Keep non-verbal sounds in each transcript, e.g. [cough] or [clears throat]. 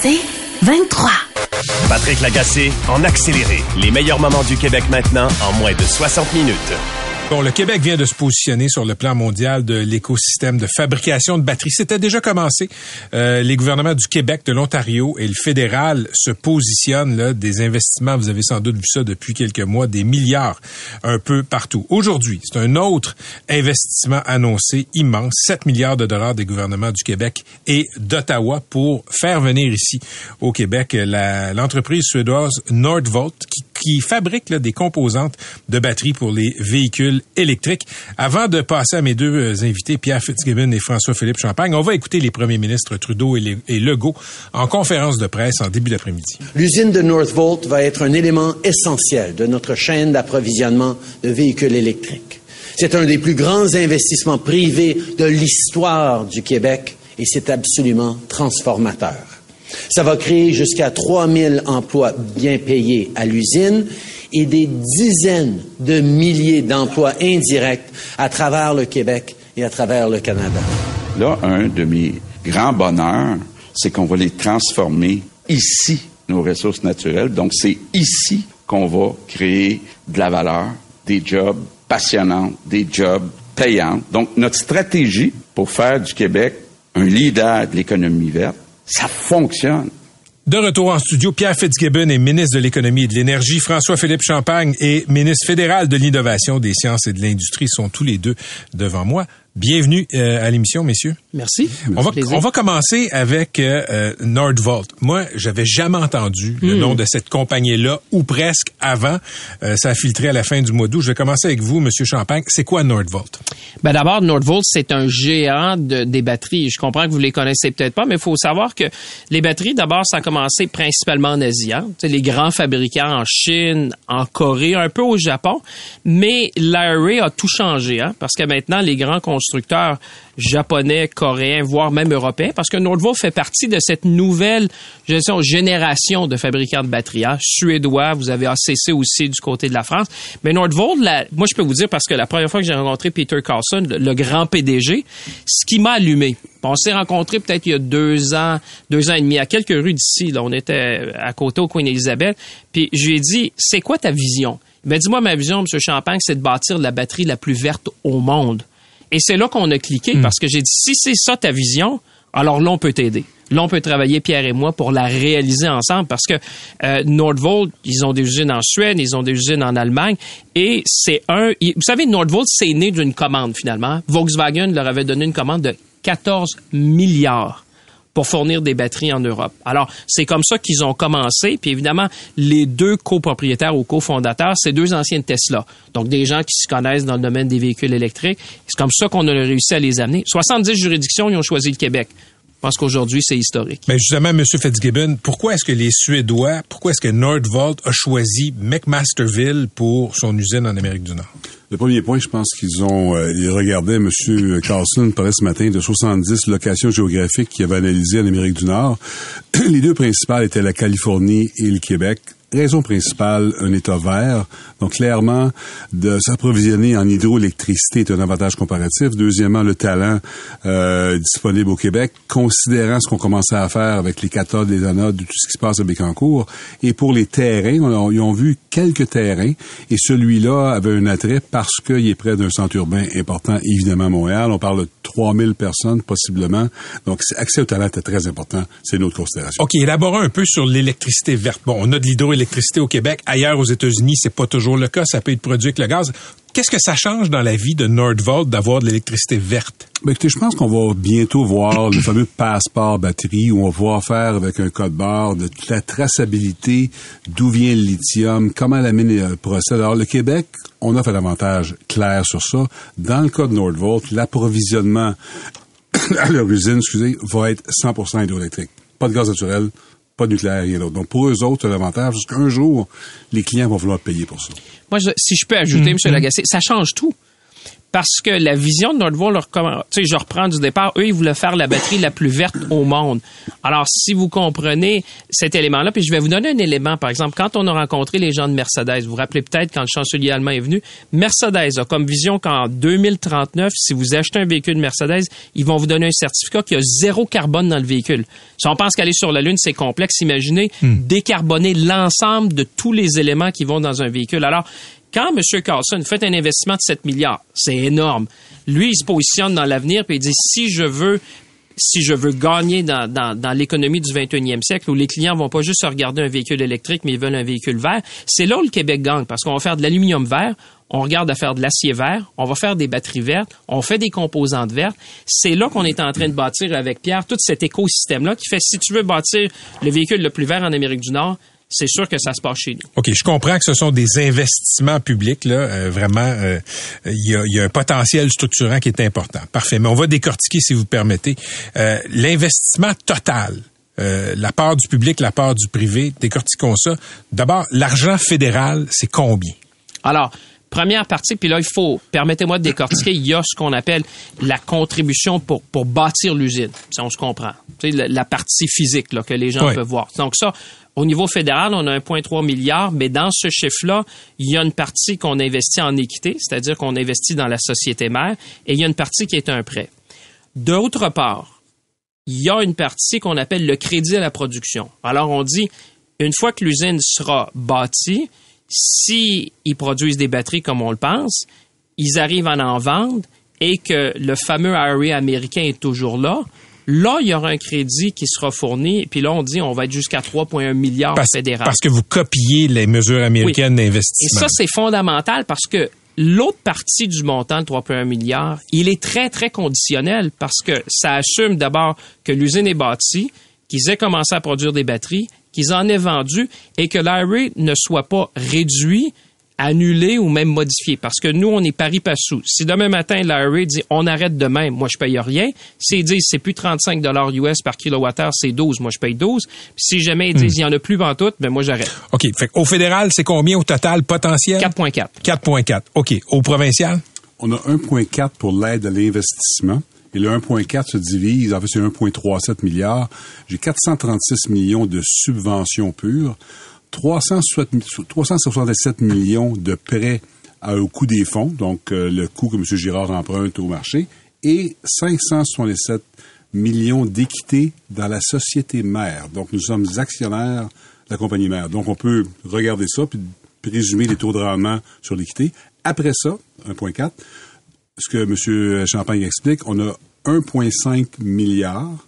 C'est 23. Patrick Lagacé en accéléré. Les meilleurs moments du Québec maintenant en moins de 60 minutes. Bon, le Québec vient de se positionner sur le plan mondial de l'écosystème de fabrication de batteries. C'était déjà commencé. Euh, les gouvernements du Québec, de l'Ontario et le fédéral se positionnent là, des investissements. Vous avez sans doute vu ça depuis quelques mois, des milliards un peu partout. Aujourd'hui, c'est un autre investissement annoncé immense, 7 milliards de dollars des gouvernements du Québec et d'Ottawa pour faire venir ici au Québec l'entreprise suédoise Nordvolt qui, fabrique là, des composantes de batteries pour les véhicules électrique. Avant de passer à mes deux euh, invités, Pierre Fitzgibbon et François-Philippe Champagne, on va écouter les premiers ministres Trudeau et, Legault en conférence de presse en début d'après-midi. L'usine de Northvolt va être un élément essentiel de notre chaîne d'approvisionnement de véhicules électriques. C'est un des plus grands investissements privés de l'histoire du Québec et c'est absolument transformateur. Ça va créer jusqu'à 3000 emplois bien payés à l'usine et des dizaines de milliers d'emplois indirects à travers le Québec et à travers le Canada. Là, un de mes grands bonheurs, c'est qu'on va les transformer ici, nos ressources naturelles. Donc, c'est ici qu'on va créer de la valeur, des jobs passionnants, des jobs payants. Donc, notre stratégie pour faire du Québec un leader de l'économie verte, ça fonctionne. De retour en studio, Pierre Fitzgibbon est ministre de l'Économie et de l'Énergie. François-Philippe Champagne est ministre fédéral de l'Innovation, des Sciences et de l'Industrie. sont tous les deux devant moi. Bienvenue euh, à l'émission, messieurs. Merci. On va, on va commencer avec euh, euh, Nordvolt. Moi, j'avais jamais entendu le hmm. nom de cette compagnie-là, ou presque avant. ça a filtré à la fin du mois d'août. Je vais commencer avec vous, Monsieur Champagne. C'est quoi Nordvolt? Ben d'abord, Nordvolt, c'est un géant de, des batteries. Je comprends que vous les connaissez peut-être pas, mais il faut savoir que les batteries, d'abord, ça a commencé principalement en Asie. Hein? Les grands fabricants en Chine, en Corée, un peu au Japon. Mais l'IRA a tout changé, hein? parce que maintenant, les grands constructeurs japonais, coréens, voire même européens, parce que Nordvolt fait partie de cette nouvelle génération de fabricants de batteries. Hein. Suédois, vous avez ACC aussi du côté de la France. Mais Nordvolt, moi je peux vous dire, parce que la première fois que j'ai rencontré Peter Carlson, le, grand PDG, ce qui m'a allumé, on s'est rencontré peut-être il y a deux ans, deux ans et demi, à quelques rues d'ici. on était à côté au Queen Elizabeth. Puis je lui ai dit, c'est quoi ta vision? Il m'a dit, moi, ma vision, M. Champagne, c'est de bâtir la batterie la plus verte au monde. Et c'est là qu'on a cliqué hmm. parce que j'ai dit, si c'est ça ta vision, alors là, on peut t'aider. Là, on peut travailler, Pierre et moi, pour la réaliser ensemble parce que euh, Nordvolt, ils ont des usines en Suède, ils ont des usines en Allemagne et c'est un... Vous savez, Nordvolt, c'est né d'une commande finalement. Volkswagen leur avait donné une commande de 14 milliards pour fournir des batteries en Europe. Alors, c'est comme ça qu'ils ont commencé. Puis évidemment, les deux copropriétaires ou cofondateurs, c'est deux anciens Tesla. Donc, des gens qui se connaissent dans le domaine des véhicules électriques. C'est comme ça qu'on a réussi à les amener. 70 juridictions, ils ont choisi le Québec. Je pense qu'aujourd'hui, c'est historique. Mais justement, M. Fitzgibbon, pourquoi est-ce que les Suédois, pourquoi est-ce que Nordvolt a choisi McMasterville pour son usine en Amérique du Nord? Le premier point, je pense qu'ils ont, euh, ils regardaient, M. Carlson parlait ce matin de 70 locations géographiques qu'il avait analysées en Amérique du Nord. [clears throat] Les deux principales étaient la Californie et le Québec raison principale, un État vert. Donc, clairement, de s'approvisionner en hydroélectricité est un avantage comparatif. Deuxièmement, le talent euh, disponible au Québec, considérant ce qu'on commençait à faire avec les cathodes, les anodes, tout ce qui se passe à Bécancour. Et pour les terrains, on ils ont vu quelques terrains, et celui-là avait un attrait parce qu'il est près d'un centre urbain important, évidemment, à Montréal. On parle de 3000 personnes, possiblement. Donc, accès au talent était très important. C'est une autre considération. OK, élaborons un peu sur l'électricité verte. Bon, on a de l'hydroélectricité l'électricité au Québec. Ailleurs aux États-Unis, c'est pas toujours le cas. Ça peut être produit avec le gaz. Qu'est-ce que ça change dans la vie de Nordvolt d'avoir de l'électricité verte? Ben, écoutez, je pense qu'on va bientôt voir le fameux passeport batterie où on va faire avec un code barre de toute la traçabilité, d'où vient le lithium, comment la mine euh, procède. Alors, le Québec, on a fait avantage clair sur ça. Dans le cas de Nordvolt, l'approvisionnement [coughs] à leur usine, excusez, va être 100% hydroélectrique pas de gaz naturel, pas de nucléaire, rien d'autre. Donc, pour eux autres, c'est un avantage, parce qu'un jour, les clients vont vouloir payer pour ça. Moi, je- si je peux ajouter, Mm-hmm. M. Lagacé, ça change tout. Parce que la vision de Nordvolt, leur tu sais, je reprends du départ, eux, ils voulaient faire la batterie la plus verte au monde. Alors, si vous comprenez cet élément-là, puis je vais vous donner un élément, par exemple, quand on a rencontré les gens de Mercedes, vous vous rappelez peut-être quand le chancelier allemand est venu, Mercedes a comme vision qu'en 2039, si vous achetez un véhicule Mercedes, ils vont vous donner un certificat qui a zéro carbone dans le véhicule. Si on pense qu'aller sur la Lune, c'est complexe, imaginez décarboner l'ensemble de tous les éléments qui vont dans un véhicule. Alors, quand M. Carlson fait un investissement de 7 milliards, c'est énorme. Lui, il se positionne dans l'avenir puis il dit si je veux si je veux gagner dans, dans, dans l'économie du 21e siècle où les clients vont pas juste regarder un véhicule électrique mais ils veulent un véhicule vert, c'est là où le Québec gagne parce qu'on va faire de l'aluminium vert, on regarde à faire de l'acier vert, on va faire des batteries vertes, on fait des composantes vertes. C'est là qu'on est en train de bâtir avec Pierre tout cet écosystème-là qui fait si tu veux bâtir le véhicule le plus vert en Amérique du Nord, c'est sûr que ça se passe chez nous. OK, je comprends que ce sont des investissements publics, là. euh, vraiment, euh, il y, a, il y a un potentiel structurant qui est important. Parfait. Mais on va décortiquer, si vous permettez. Euh, L'investissement total, euh, la part du public, la part du privé, décortiquons ça. D'abord, l'argent fédéral, c'est combien? Alors, première partie, puis là, il faut, permettez-moi de décortiquer, il y a ce qu'on appelle la contribution pour, pour bâtir l'usine. Ça, on se comprend. Tu sais, la, la partie physique là, que les gens Oui. peuvent voir. Donc ça, au niveau fédéral, on a 1,3 milliard, mais dans ce chiffre-là, il y a une partie qu'on investit en équité, c'est-à-dire qu'on investit dans la société mère, et il y a une partie qui est un prêt. D'autre part, il y a une partie qu'on appelle le crédit à la production. Alors, on dit, une fois que l'usine sera bâtie, si ils produisent des batteries comme on le pense, ils arrivent à en vendre et que le fameux IRA américain est toujours là, là, il y aura un crédit qui sera fourni. Puis là, on dit on va être jusqu'à 3,1 milliards Parce, fédéral. parce que vous copiez les mesures américaines Et d'investissement. ça, c'est fondamental parce que l'autre partie du montant de 3,1 milliards, il est très, très conditionnel parce que ça assume d'abord que l'usine est bâtie, qu'ils aient commencé à produire des batteries, qu'ils en aient vendu et que l'IRA ne soit pas réduit, annulé ou même modifié. Parce que nous, on est pari passou. Si demain matin, l'IRA dit on arrête demain, moi je paye rien. S'ils disent c'est plus 35 dollars US par kilowattheure, c'est 12, moi je paye 12. Puis si jamais ils disent il y en a plus en tout, ben moi j'arrête. OK. Fait au fédéral, c'est combien au total potentiel? 4,4. 4,4. OK. Au provincial? On a 1,4 pour l'aide à l'investissement. Et le 1,4 se divise, en fait, c'est 1,37 milliards. J'ai 436 millions de subventions pures, 367 367 millions de prêts au coût des fonds, donc euh, le coût que M. Girard emprunte au marché, et 567 millions d'équité dans la société mère. Donc, nous sommes actionnaires de la compagnie mère. Donc, on peut regarder ça puis présumer les taux de rendement sur l'équité. Après ça, 1,4, ce que M. Champagne explique, on a 1,5 milliard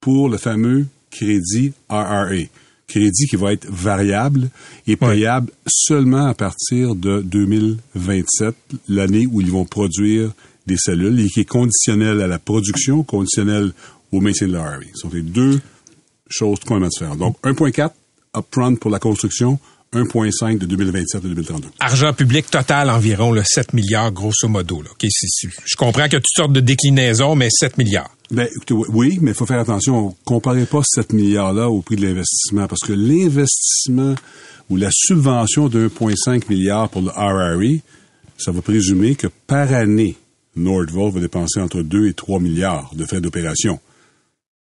pour le fameux crédit RRA. Crédit qui va être variable et payable seulement à partir de 2027, l'année où ils vont produire des cellules et qui est conditionnel à la production, conditionnel au maintien de l'RRA. Ce sont les deux choses complètement différentes. Donc, 1,4 upfront pour la construction, 1,5 de 2027 à 2032. Argent public total environ le 7 milliards, grosso modo. Là. OK, c'est- c'est- je comprends qu'il y a toutes sortes de déclinaisons, mais 7 milliards. Ben, écoutez, oui, mais il faut faire attention. Comparez pas 7 milliards-là au prix de l'investissement, parce que l'investissement ou la subvention de 1,5 milliard pour le RRE, ça va présumer que par année, Nordvolt va dépenser entre 2 et 3 milliards de frais d'opération.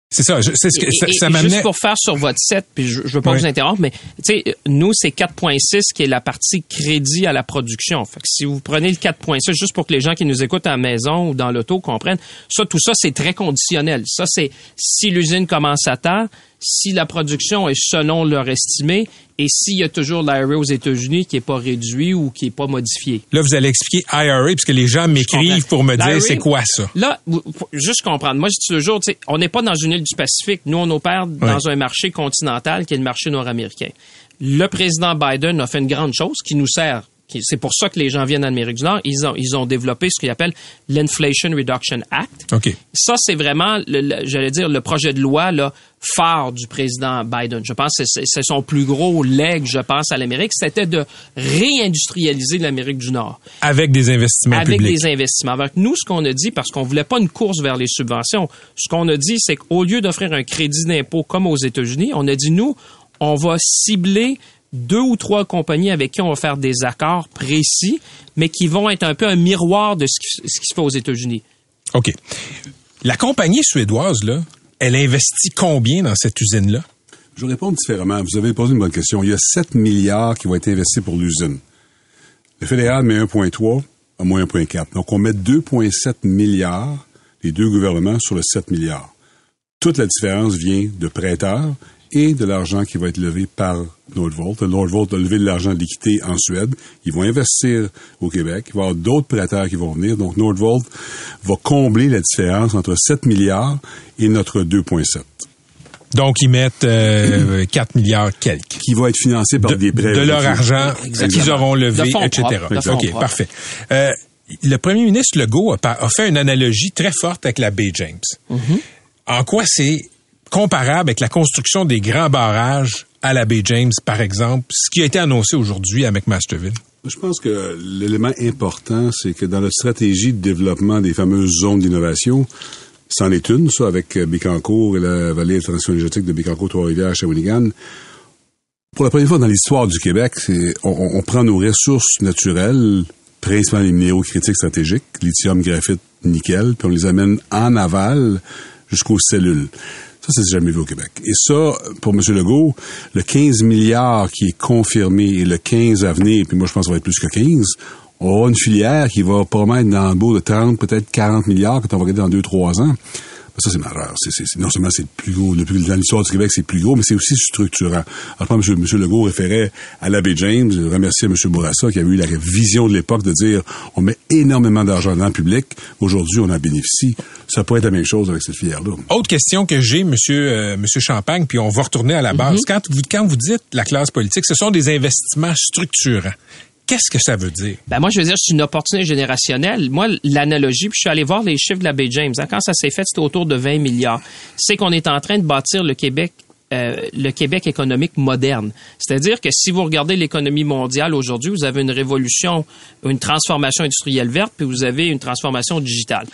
C'est ça, je- c'est ce que ça, ça m'amenait. Juste pour faire sur votre set, puis je, je veux pas Oui. vous interrompre, mais tu sais, nous, c'est 4.6 qui est la partie crédit à la production. Fait que si vous prenez le 4.6, juste pour que les gens qui nous écoutent à la maison ou dans l'auto comprennent, ça, tout ça, c'est très conditionnel. Ça, c'est si l'usine commence à temps, si la production est selon leur estimé, et s'il y a toujours l'IRA aux États-Unis qui est pas réduit ou qui est pas modifié. Là, vous allez expliquer IRA, parce que les gens m'écrivent pour me dire c'est quoi ça. Là, juste comprendre. Moi, je dis toujours, tu sais, on n'est pas dans une île du Pacifique. Nous, on opère dans un marché continental qui est le marché nord-américain. Le président Biden a fait une grande chose qui nous sert c'est pour ça que les gens viennent d'Amérique du Nord, ils ont, ils ont développé ce qu'ils appellent l'Inflation Reduction Act. OK. Ça, c'est vraiment, j'allais dire, le projet de loi là, phare du président Biden. Je pense que c'est c'est son plus gros leg, je pense, à l'Amérique. C'était de réindustrialiser l'Amérique du Nord Avec des investissements avec publics. des investissements. Avec nous, ce qu'on a dit, parce qu'on voulait pas une course vers les subventions, ce qu'on a dit, c'est qu'au lieu d'offrir un crédit d'impôt comme aux États-Unis, on a dit, nous, on va cibler deux ou trois compagnies avec qui on va faire des accords précis, mais qui vont être un peu un miroir de ce qui, ce qui se fait aux États-Unis. OK. La compagnie suédoise, là, elle investit combien dans cette usine-là? Je vais répondre différemment. Vous avez posé une bonne question. Il y a 7 milliards qui vont être investis pour l'usine. Le fédéral met 1,3 à moins 1,4. Donc, on met 2,7 milliards, les deux gouvernements, sur le 7 milliards. Toute la différence vient de prêteurs et de l'argent qui va être levé par Nordvolt. Nordvolt a levé de l'argent liquidé en Suède. Ils vont investir au Québec. Il va y avoir d'autres prêteurs qui vont venir. Donc, Nordvolt va combler la différence entre 7 milliards et notre 2,7. Donc, ils mettent euh, [clears throat] 4 milliards quelques. Qui va être financé par De, des prêts. de leur argent qu'ils auront levé, De etc. de OK, parfait. Euh, le premier ministre Legault a, fait une analogie très forte avec la baie James. Mm-hmm. En quoi c'est comparable avec la construction des grands barrages à la baie James, par exemple, ce qui a été annoncé aujourd'hui à McMasterville? Je pense que l'élément important, c'est que dans notre stratégie de développement des fameuses zones d'innovation, c'en est une, ça, avec euh, Bécancour et la vallée de transition énergétique de Bécancour, Trois-Rivières, Shawinigan. Pour la première fois dans l'histoire du Québec, on prend nos ressources naturelles, principalement les minéraux critiques stratégiques, lithium, graphite, nickel, puis on les amène en aval jusqu'aux cellules. Ça, c'est jamais vu au Québec. Et ça, pour M. Legault, le 15 milliards qui est confirmé et le 15 à venir, puis moi je pense que ça va être plus que 15, on aura une filière qui va probablement être dans le beau de 30, peut-être 40 milliards quand on va regarder dans 2-3 ans. Ça, c'est majeur. C'est, c'est- c'est- non seulement c'est le plus gros, le plus, dans l'histoire du Québec, c'est le plus gros, mais c'est aussi structurant. Alors, que M. Legault référait à l'abbé James, je remercie M. Bourassa qui avait eu la vision de l'époque de dire on met énormément d'argent dans le public, aujourd'hui on en bénéficie. Ça pourrait être la même chose avec cette filière-là. Autre question que j'ai, Monsieur, euh, Monsieur Champagne, puis on va retourner à la base. quand, vous, quand vous dites la classe politique, ce sont des investissements structurants. Qu'est-ce que ça veut dire? Ben moi, je veux dire, c'est une opportunité générationnelle. Moi, l'analogie, puis je suis allé voir les chiffres de la Bay James. hein. quand ça s'est fait, c'était autour de 20 milliards. C'est qu'on est en train de bâtir le Québec euh, le Québec économique moderne. C'est-à-dire que si vous regardez l'économie mondiale aujourd'hui, vous avez une révolution, une transformation industrielle verte, puis vous avez une transformation digitale.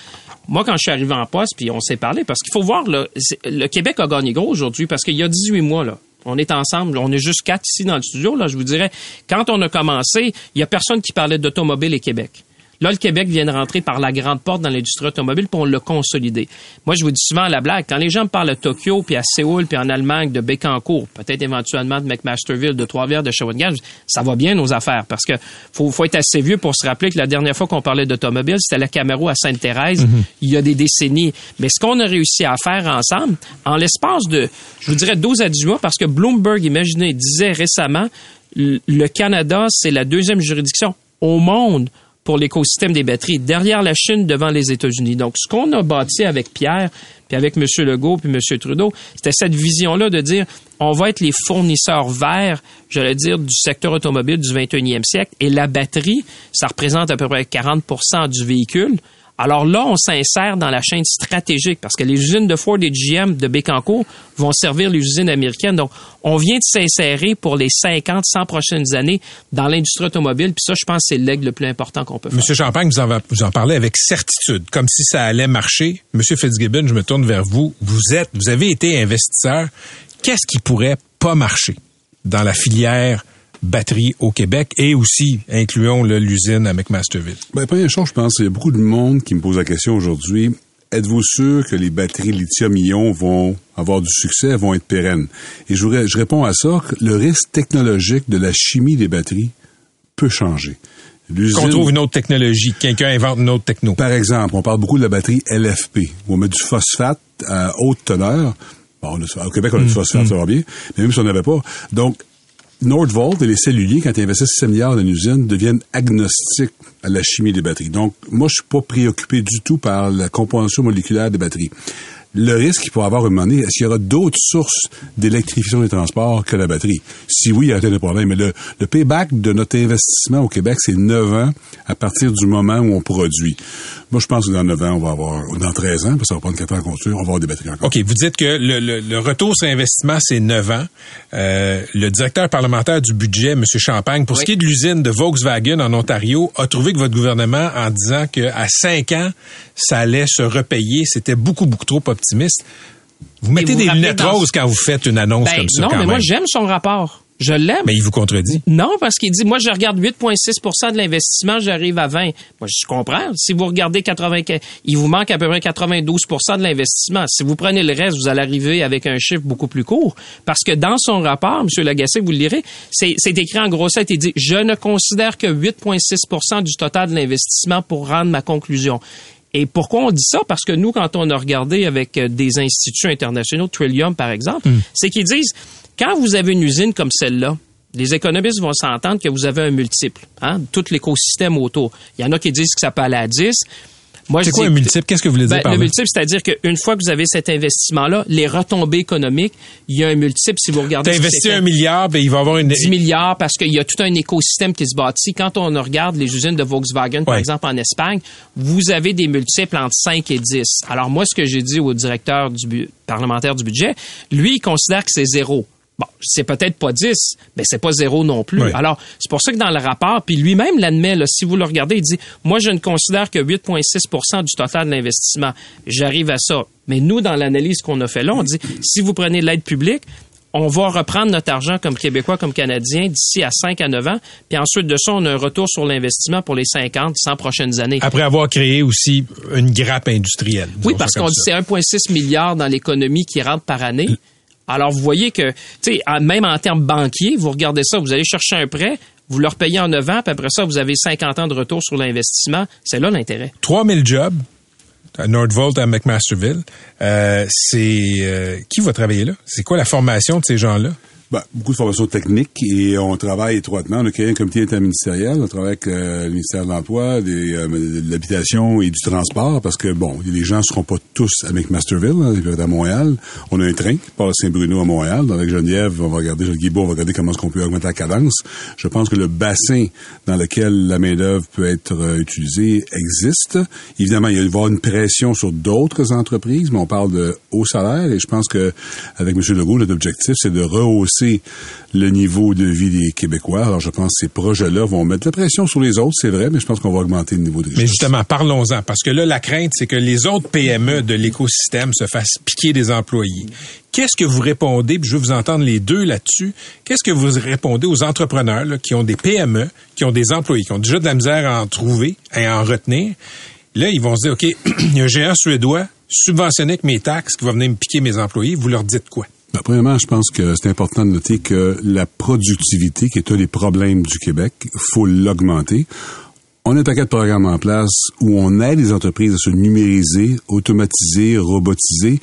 Moi, quand je suis arrivé en poste, puis on s'est parlé, parce qu'il faut voir, là, le Québec a gagné gros aujourd'hui, parce qu'il y a 18 mois, là, on est ensemble, on est juste quatre ici dans le studio. Là, je vous dirais, quand on a commencé, il y a personne qui parlait d'automobile et Québec. Là, le Québec vient de rentrer par la grande porte dans l'industrie automobile, puis on l'a consolidé. Moi, je vous dis souvent à la blague, quand les gens me parlent de Tokyo, puis à Séoul, puis en Allemagne, de Bécancourt, peut-être éventuellement de McMasterville, de Trois-Rivières, de Shawinigan, ça va bien nos affaires, parce que faut, faut être assez vieux pour se rappeler que la dernière fois qu'on parlait d'automobile, c'était la Camaro à Sainte-Thérèse, il y a des décennies. Mais ce qu'on a réussi à faire ensemble, en l'espace de, je vous dirais 12 à 18 mois, parce que Bloomberg, imaginez, disait récemment, le le Canada, c'est la deuxième juridiction au monde pour l'écosystème des batteries, derrière la Chine, devant les États-Unis. Donc, ce qu'on a bâti avec Pierre, puis avec M. Legault, puis M. Trudeau, c'était cette vision-là de dire, on va être les fournisseurs verts, j'allais dire, du secteur automobile du 21e siècle, et la batterie, ça représente à peu près 40% du véhicule. Alors là, on s'insère dans la chaîne stratégique parce que les usines de Ford et GM de Bécancourt vont servir les usines américaines. Donc, on vient de s'insérer pour les 50, 100 prochaines années dans l'industrie automobile. Puis ça, je pense, c'est l'aigle le plus important qu'on peut faire. Monsieur Champagne, vous en, vous parlez avec certitude, comme si ça allait marcher. Monsieur Fitzgibbon, je me tourne vers vous. Vous êtes, vous avez été investisseur. Qu'est-ce qui pourrait pas marcher dans la filière batterie au Québec et aussi, incluons l'usine à McMasterville? Ben, première chose, je pense, il y a beaucoup de monde qui me pose la question aujourd'hui. Êtes-vous sûr que les batteries lithium-ion vont avoir du succès, vont être pérennes? Et je, je réponds à ça, que le risque technologique de la chimie des batteries peut changer. L'usine- Qu'on trouve une autre technologie, quelqu'un invente une autre techno. Par exemple, on parle beaucoup de la batterie LFP, où on met du phosphate à haute teneur. Bon, on a- au Québec, on a du phosphate, ça va bien, mais même si on n'avait pas. Donc, Nordvolt et les celluliers, quand ils investissent 6 milliards dans une usine, deviennent agnostiques à la chimie des batteries. Donc, moi, je suis pas préoccupé du tout par la composition moléculaire des batteries. le risque qu'il pourrait avoir à un moment donné, est-ce qu'il y aura d'autres sources d'électrification des transports que la batterie? Si oui, il y a un problème. Mais le, le payback de notre investissement au Québec, c'est 9 ans à partir du moment où on produit. Moi, je pense que dans 9 ans, on va avoir, dans 13 ans, parce que ça va prendre 4 ans à construire, on va avoir des batteries encore. OK, vous dites que le, le- le retour sur investissement, c'est 9 ans. Euh, le directeur parlementaire du budget, M. Champagne, pour ce qui est de l'usine de Volkswagen en Ontario, a trouvé que votre gouvernement, en disant qu'à 5 ans, ça allait se repayer, c'était beaucoup, beaucoup trop optimiste. Vous mettez vous des lunettes dans- roses quand vous faites une annonce Ben, comme ça, non, quand mais moi, j'aime son rapport. Je l'aime. Mais il vous contredit. Non, parce qu'il dit, moi, je regarde 8,6% de l'investissement, j'arrive à 20. Moi, je comprends. Si vous regardez 80, il vous manque à peu près 92% de l'investissement. Si vous prenez le reste, vous allez arriver avec un chiffre beaucoup plus court. Parce que dans son rapport, M. Lagacé, vous le lirez, c'est écrit en grossette, il dit, je ne considère que 8,6% du total de l'investissement pour rendre ma conclusion. Et pourquoi on dit ça? Parce que nous, quand on a regardé avec euh, des instituts internationaux, Trillium par exemple, c'est qu'ils disent, quand vous avez une usine comme celle-là, les économistes vont s'entendre que vous avez un multiple, hein, tout l'écosystème autour. Il y en a qui disent que ça peut aller à 10. Moi, je C'est quoi dis, un multiple? Qu'est-ce que vous voulez dire ben, par le là? multiple, c'est-à-dire qu'une fois que vous avez cet investissement-là, les retombées économiques, il y a un multiple si vous regardez. T'as ce qui investi s'est fait. un milliard, ben, il va y avoir une... 10 milliards parce qu'il y a tout un écosystème qui se bâtit. Quand on regarde les usines de Volkswagen, par exemple, en Espagne, vous avez des multiples entre 5 et 10. Alors, moi, ce que j'ai dit au directeur du bu- parlementaire du budget, lui, il considère que c'est zéro. Bon, c'est peut-être pas 10, mais c'est pas zéro non plus. Oui. Alors, c'est pour ça que dans le rapport, puis lui-même l'admet, là, si vous le regardez, il dit, moi, je ne considère que 8,6% du total de l'investissement. J'arrive à ça. Mais nous, dans l'analyse qu'on a fait là, on dit, si vous prenez l'aide publique, on va reprendre notre argent comme Québécois, comme Canadiens d'ici à 5 à 9 ans. Puis ensuite de ça, on a un retour sur l'investissement pour les 50, 100 prochaines années. Après avoir créé aussi une grappe industrielle. Oui, parce qu'on dit c'est 1,6 milliard dans l'économie qui rentre par année. Alors, vous voyez que, tu sais, même en termes banquiers, vous regardez ça, vous allez chercher un prêt, vous le repayez en 9 ans, puis après ça, vous avez 50 ans de retour sur l'investissement. C'est là l'intérêt. 3000 jobs à Nordvolt à McMasterville. Euh, c'est euh, qui va travailler là? C'est quoi la formation de ces gens-là? Ben, beaucoup de formations techniques et on travaille étroitement. On a créé un comité interministériel. On travaille avec euh, le ministère de l'Emploi, euh, de l'Habitation et du Transport parce que, bon, les gens ne seront pas tous à McMasterville, ils peuvent être à Montréal. On a un train qui part de Saint-Bruno à Montréal. Avec Geneviève, on va regarder, le Guibault, on va regarder comment est-ce qu'on peut augmenter la cadence. Je pense que le bassin dans lequel la main-d'œuvre peut être euh, utilisée existe. Évidemment, il va y avoir une pression sur d'autres entreprises, mais on parle de haut salaire et je pense que avec M. Legault, notre objectif, c'est de rehausser le niveau de vie des Québécois. Alors, je pense que ces projets-là vont mettre la pression sur les autres, c'est vrai, mais je pense qu'on va augmenter le niveau de richesse. Mais justement, parlons-en, parce que là, la crainte, c'est que les autres PME de l'écosystème se fassent piquer des employés. Qu'est-ce que vous répondez, puis je veux vous entendre les deux là-dessus, qu'est-ce que vous répondez aux entrepreneurs là, qui ont des PME, qui ont des employés, qui ont déjà de la misère à en trouver et à en retenir? Là, ils vont se dire, OK, [clears throat] il y a un géant suédois subventionné avec mes taxes qui va venir me piquer mes employés. Vous leur dites quoi? Ben, premièrement, je pense que c'est important de noter que la productivité, qui est un des problèmes du Québec, faut l'augmenter. On a un paquet de programmes en place où on aide les entreprises à se numériser, automatiser, robotiser.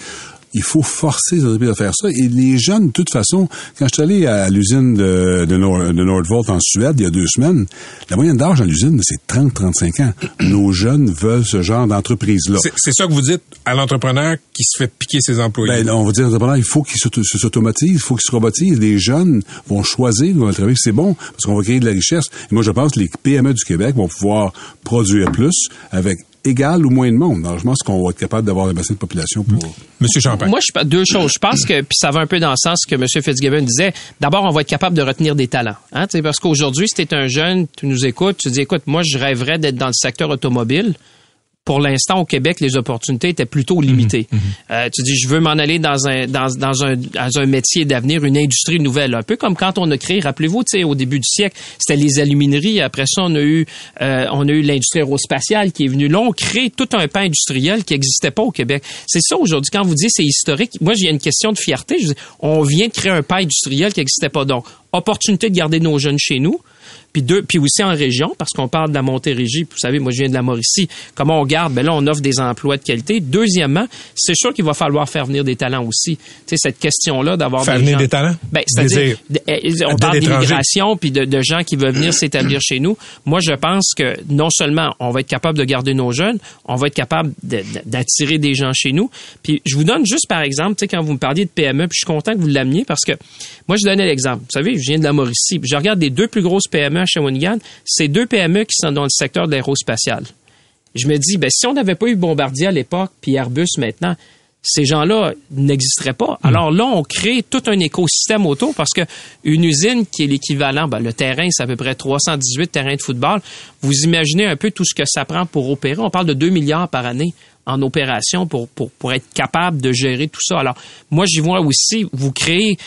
Il faut forcer les entreprises à faire ça. Et les jeunes, de toute façon, quand je suis allé à l'usine de, de, Nord, de Nordvolt en Suède il y a deux semaines, la moyenne d'âge dans l'usine, c'est 30-35 ans. Nos jeunes veulent ce genre d'entreprise-là. C'est ça que vous dites à l'entrepreneur qui se fait piquer ses employés? Ben, on va dire d'abord, il faut qu'ils s'auto- se- s'automatisent, il faut qu'ils se robotisent. Les jeunes vont choisir où travailler. C'est bon, parce qu'on va créer de la richesse. Et moi, je pense que les PME du Québec vont pouvoir produire plus avec égal ou moins de monde. Alors, je pense qu'on va être capable d'avoir un bassin de population pour... Monsieur Champagne. Moi, je, deux choses. Je pense que, puis ça va un peu dans le sens que M. Fitzgibbon disait, d'abord, on va être capable de retenir des talents. Hein, parce qu'aujourd'hui, si tu es un jeune, tu nous écoutes, tu dis, écoute, moi, je rêverais d'être dans le secteur automobile. Pour l'instant, au Québec, les opportunités étaient plutôt limitées. Euh, tu dis, je veux m'en aller dans un, dans, dans un, dans un métier d'avenir, une industrie nouvelle. Un peu comme quand on a créé, rappelez-vous, tu sais, au début du siècle, c'était les alumineries. Après ça, on a eu, euh, on a eu l'industrie aérospatiale qui est venue. Là, on crée tout un pan industriel qui n'existait pas au Québec. C'est ça aujourd'hui. Quand vous dites c'est historique, moi, j'ai une question de fierté. Je dis, on vient de créer un pan industriel qui n'existait pas. Donc, opportunité de garder nos jeunes chez nous. Puis deux, puis aussi en région, parce qu'on parle de la Montérégie. Vous savez, moi, je viens de la Mauricie. Comment on garde? Ben là, on offre des emplois de qualité. Deuxièmement, c'est sûr qu'il va falloir faire venir des talents aussi. Tu sais, cette question-là d'avoir Faire des venir gens- des talents? Ben, c'est-à-dire, d- euh, on parle d'immigration puis de, de gens qui veulent venir [clears throat] s'établir chez nous. Moi, je pense que non seulement on va être capable de garder nos jeunes, on va être capable de- de- d'attirer des gens chez nous. Puis je vous donne juste par exemple, tu sais, quand vous me parliez de PME, puis je suis content que vous l'ameniez parce que moi, je donnais l'exemple. Vous savez, je viens de la Mauricie. puis Je regarde les deux plus grosses PME à Shawinigan. C'est deux PME qui sont dans le secteur de l'aérospatial. Je me dis, ben, si on n'avait pas eu Bombardier à l'époque, puis Airbus maintenant, ces gens-là n'existeraient pas. Alors là, on crée tout un écosystème autour parce que une usine qui est l'équivalent, ben, le terrain, c'est à peu près 318 terrains de football. Vous imaginez un peu tout ce que ça prend pour opérer. On parle de 2 milliards par année en opération pour, pour, pour être capable de gérer tout ça. Alors, moi, j'y vois aussi, vous créez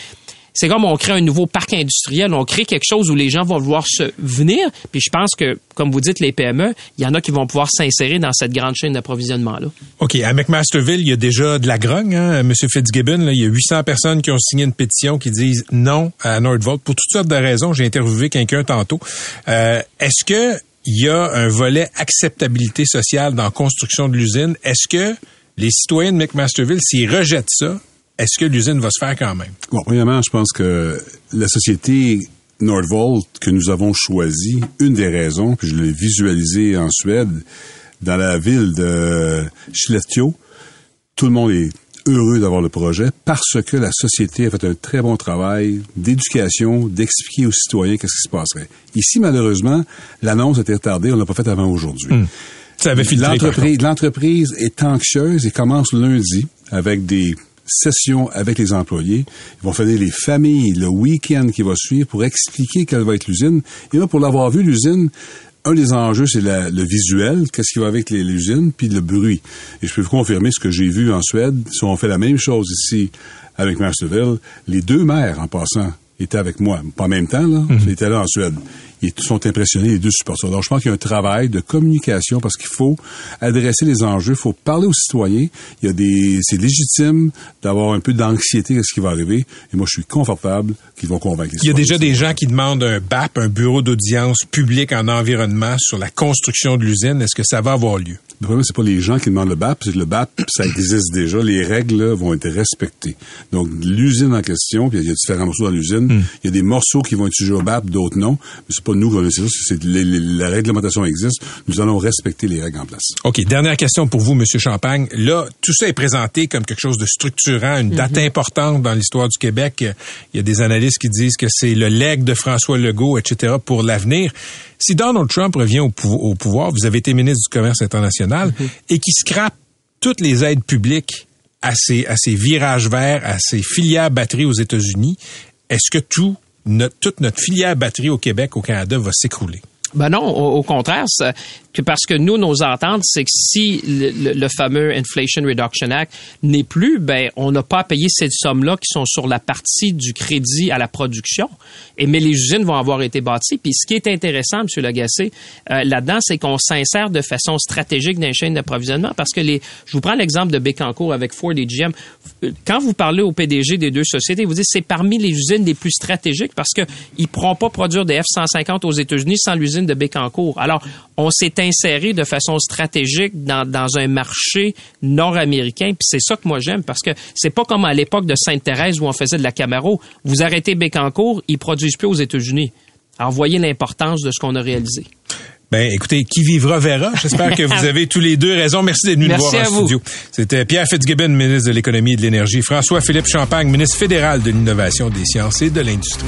c'est comme on crée un nouveau parc industriel, on crée quelque chose où les gens vont vouloir se venir. Puis je pense que, comme vous dites, les PME, il y en a qui vont pouvoir s'insérer dans cette grande chaîne d'approvisionnement-là. OK. À McMasterville, il y a déjà de la grogne, hein, M. Fitzgibbon. Là, il y a 800 personnes qui ont signé une pétition qui disent non à Nordvolt pour toutes sortes de raisons. J'ai interviewé quelqu'un tantôt. Euh, Est-ce que il y a un volet acceptabilité sociale dans la construction de l'usine? Est-ce que les citoyens de McMasterville, s'ils rejettent ça, est-ce que l'usine va se faire quand même? Bon, premièrement, je pense que la société Nordvolt que nous avons choisie, une des raisons, puis je l'ai visualisé en Suède, dans la ville de Skellefteå, tout le monde est heureux d'avoir le projet parce que la société a fait un très bon travail d'éducation, d'expliquer aux citoyens qu'est-ce qui se passerait. Ici, malheureusement, l'annonce a été retardée, on l'a pas faite avant aujourd'hui. Ça avait filtré, L'entreprise, l'entreprise est anxieuse et commence lundi avec des sessions avec les employés. Ils vont faire les familles le week-end qui va suivre pour expliquer quelle va être l'usine. Et là, pour l'avoir vu, l'usine, un des enjeux, c'est le visuel, qu'est-ce qui va avec l'usine, puis le bruit. Et je peux vous confirmer ce que j'ai vu en Suède. Si on fait la même chose ici avec Masterville, les deux maires, en passant, étaient avec moi. Pas en même temps, là. Ils étaient là en Suède. Ils sont impressionnés, les deux supporters. Donc, je pense qu'il y a un travail de communication parce qu'il faut adresser les enjeux, il faut parler aux citoyens. Il y a des, c'est légitime d'avoir un peu d'anxiété à ce qui va arriver. Et moi, je suis confortable qu'ils vont convaincre les Il y a déjà des gens qui demandent un BAP, un bureau d'audience public en environnement sur la construction de l'usine. Est-ce que ça va avoir lieu? Le problème, c'est pas les gens qui demandent le BAP, c'est que le BAP, ça existe déjà. Les règles là, vont être respectées. Donc, l'usine en question, puis il y a différents morceaux dans l'usine. Il y a des morceaux qui vont être sujets au BAP, d'autres non. Mais c'est pas nous qui allons décider ça. C'est les- les- la réglementation existe. Nous allons respecter les règles en place. OK, dernière question pour vous, Monsieur Champagne. Là, tout ça est présenté comme quelque chose de structurant, une date importante dans l'histoire du Québec. Il y a des analystes qui disent que c'est le legs de François Legault, etc., pour l'avenir. Si Donald Trump revient au, pou- au pouvoir, vous avez été ministre du Commerce international, et qui scrape toutes les aides publiques à ces, à ces virages verts, à ces filières batteries aux États-Unis, est-ce que tout, notre, toute notre filière batterie au Québec, au Canada, va s'écrouler? Ben non, au, au contraire, que parce que nous, nos ententes, c'est que si le, le- fameux Inflation Reduction Act n'est plus, ben on n'a pas à payer ces sommes-là qui sont sur la partie du crédit à la production. Et mais les usines vont avoir été bâties. Puis ce qui est intéressant, M. Lagacé, euh, là-dedans, c'est qu'on s'insère de façon stratégique dans les chaînes d'approvisionnement parce que les, je vous prends l'exemple de Bécancour avec Ford et GM. Quand vous parlez au PDG des deux sociétés, vous dites c'est parmi les usines les plus stratégiques parce que ils pourront pas produire des F-150 aux États-Unis sans l'usine de Bécancour. Alors, on s'est inséré de façon stratégique dans, dans un marché nord-américain, puis c'est ça que moi j'aime parce que c'est pas comme à l'époque de Sainte-Thérèse où on faisait de la Camaro. Vous arrêtez Bécancour, ils produisent plus aux États-Unis. Alors, voyez l'importance de ce qu'on a réalisé. Ben, écoutez, qui vivra verra. J'espère que vous [laughs] avez tous les deux raison. Merci d'être venu nous voir en vous. studio. C'était Pierre Fitzgibbon, ministre de l'Économie et de l'Énergie. François-Philippe Champagne, ministre fédéral de l'Innovation, des Sciences et de l'Industrie.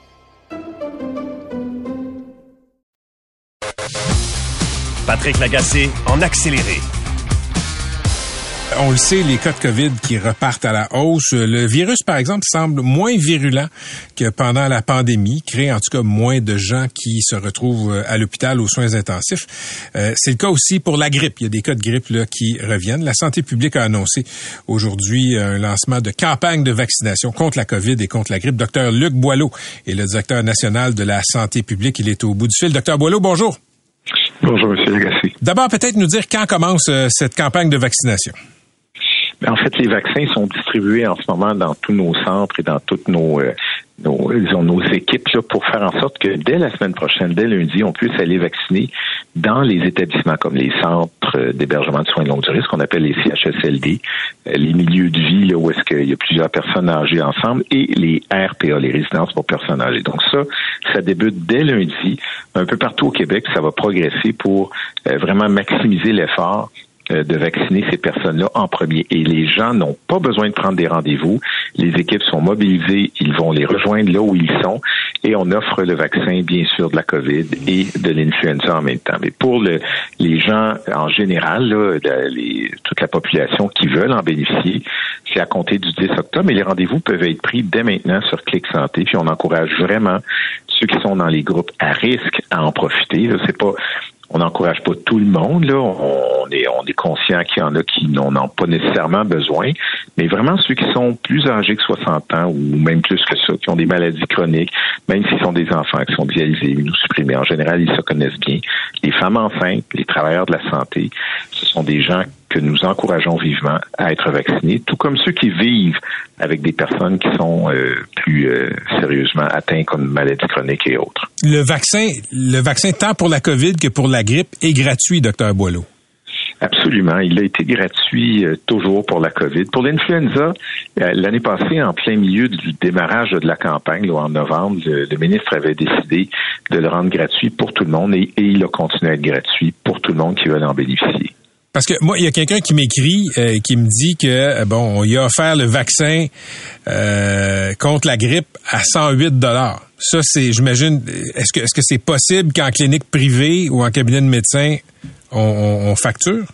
Patrick Lagacé en accéléré. On le sait, les cas de COVID qui repartent à la hausse. Le virus, par exemple, semble moins virulent que pendant la pandémie, crée en tout cas moins de gens qui se retrouvent à l'hôpital aux soins intensifs. Euh, c'est le cas aussi pour la grippe. Il y a des cas de grippe là, qui reviennent. La santé publique a annoncé aujourd'hui un lancement de campagne de vaccination contre la COVID et contre la grippe. Docteur Luc Boileau est le directeur national de la santé publique. Il est au bout du fil. Docteur Boileau, bonjour. Bonjour, M. Lagacé. D'abord, peut-être nous dire quand commence euh, cette campagne de vaccination? En fait, les vaccins sont distribués en ce moment dans tous nos centres et dans toutes nos, euh, nos, nos équipes là, pour faire en sorte que dès la semaine prochaine, dès lundi, on puisse aller vacciner dans les établissements comme les centres d'hébergement de soins de longue durée, ce qu'on appelle les CHSLD, euh, les milieux de vie là, où est-ce qu'il y a plusieurs personnes âgées ensemble, et les RPA, les résidences pour personnes âgées. Donc ça, ça débute dès lundi, un peu partout au Québec, ça va progresser pour euh, vraiment maximiser l'effort euh, de vacciner ces personnes-là en premier. Et les gens n'ont pas besoin de prendre des rendez-vous. Les équipes sont mobilisées, ils vont les rejoindre là où ils sont et on offre le vaccin, bien sûr, de la COVID et de l'influenza en même temps. Mais pour le, les gens en général, là, toute la population qui veulent en bénéficier, c'est à compter du 10 octobre. Mais les rendez-vous peuvent être pris dès maintenant sur Clic Santé. Puis on encourage vraiment ceux qui sont dans les groupes à risque à en profiter. C'est pas on n'encourage pas tout le monde. Là. On, est, on est conscient qu'il y en a qui n'en ont pas nécessairement besoin, mais vraiment ceux qui sont plus âgés que 60 ans ou même plus que ça, qui ont des maladies chroniques, même s'ils sont des enfants qui sont dialysés, supprimés, en général, ils se connaissent bien. Les femmes enceintes, les travailleurs de la santé, ce sont des gens que nous encourageons vivement à être vaccinés, tout comme ceux qui vivent avec des personnes qui sont euh, plus euh, sérieusement atteintes comme maladies chroniques et autres. Le vaccin, le vaccin tant pour la COVID que pour la grippe est gratuit, docteur Boileau. Absolument. Il a été gratuit euh, toujours pour la COVID. Pour l'influenza, l'année passée, en plein milieu du démarrage de la campagne, en novembre, le, ministre avait décidé de le rendre gratuit pour tout le monde et, et il a continué à être gratuit pour tout le monde qui veut en bénéficier. Parce que moi, il y a quelqu'un qui m'écrit, euh, qui me dit que euh, bon, on y a offert le vaccin euh, contre la grippe à 108 dollars. Ça, c'est, j'imagine, est-ce que est-ce que c'est possible qu'en clinique privée ou en cabinet de médecin, on facture?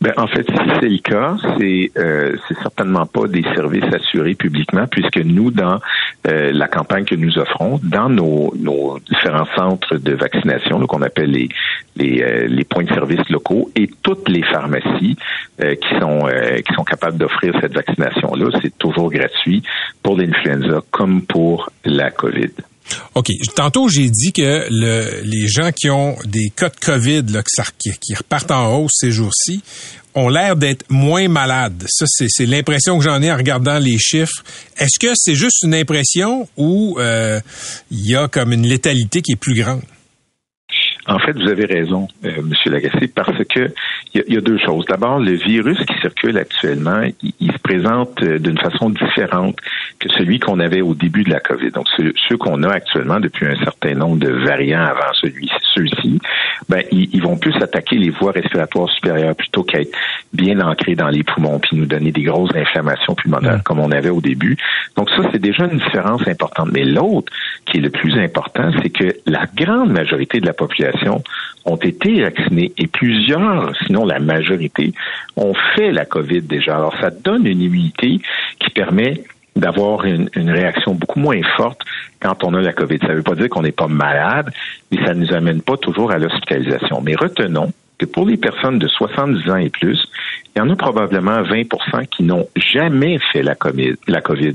Ben, en fait, si c'est le cas, c'est euh, certainement pas des services assurés publiquement, puisque nous, dans euh, la campagne que nous offrons, dans nos, nos différents centres de vaccination, qu'on appelle les les, euh, les, points de service locaux, et toutes les pharmacies euh, qui sont qui sont capables d'offrir cette vaccination-là, c'est toujours gratuit pour l'influenza comme pour la COVID. OK. Tantôt, j'ai dit que le, les gens qui ont des cas de COVID là, qui, qui repartent en hausse ces jours-ci ont l'air d'être moins malades. Ça, c'est l'impression que j'en ai en regardant les chiffres. Est-ce que c'est juste une impression ou euh, il y a comme une létalité qui est plus grande? En fait, vous avez raison, euh, Monsieur Lagacé, parce que il y, a deux choses. D'abord, le virus qui circule actuellement, il, se présente euh, d'une façon différente que celui qu'on avait au début de la COVID. Donc, ceux, qu'on a actuellement depuis un certain nombre de variants avant celui ceux-ci, ben, ils, vont plus attaquer les voies respiratoires supérieures plutôt qu'être bien ancrés dans les poumons puis nous donner des grosses inflammations pulmonaires comme on avait au début. Donc, ça, c'est déjà une différence importante. Mais l'autre, qui est le plus important, c'est que la grande majorité de la population ont été vaccinés et plusieurs, sinon la majorité, ont fait la COVID déjà. Alors, ça donne une immunité qui permet d'avoir une, réaction beaucoup moins forte quand on a la COVID. Ça ne veut pas dire qu'on n'est pas malade, mais ça ne nous amène pas toujours à l'hospitalisation. Mais retenons que pour les personnes de 70 ans et plus, il y en a probablement 20% qui n'ont jamais fait la COVID.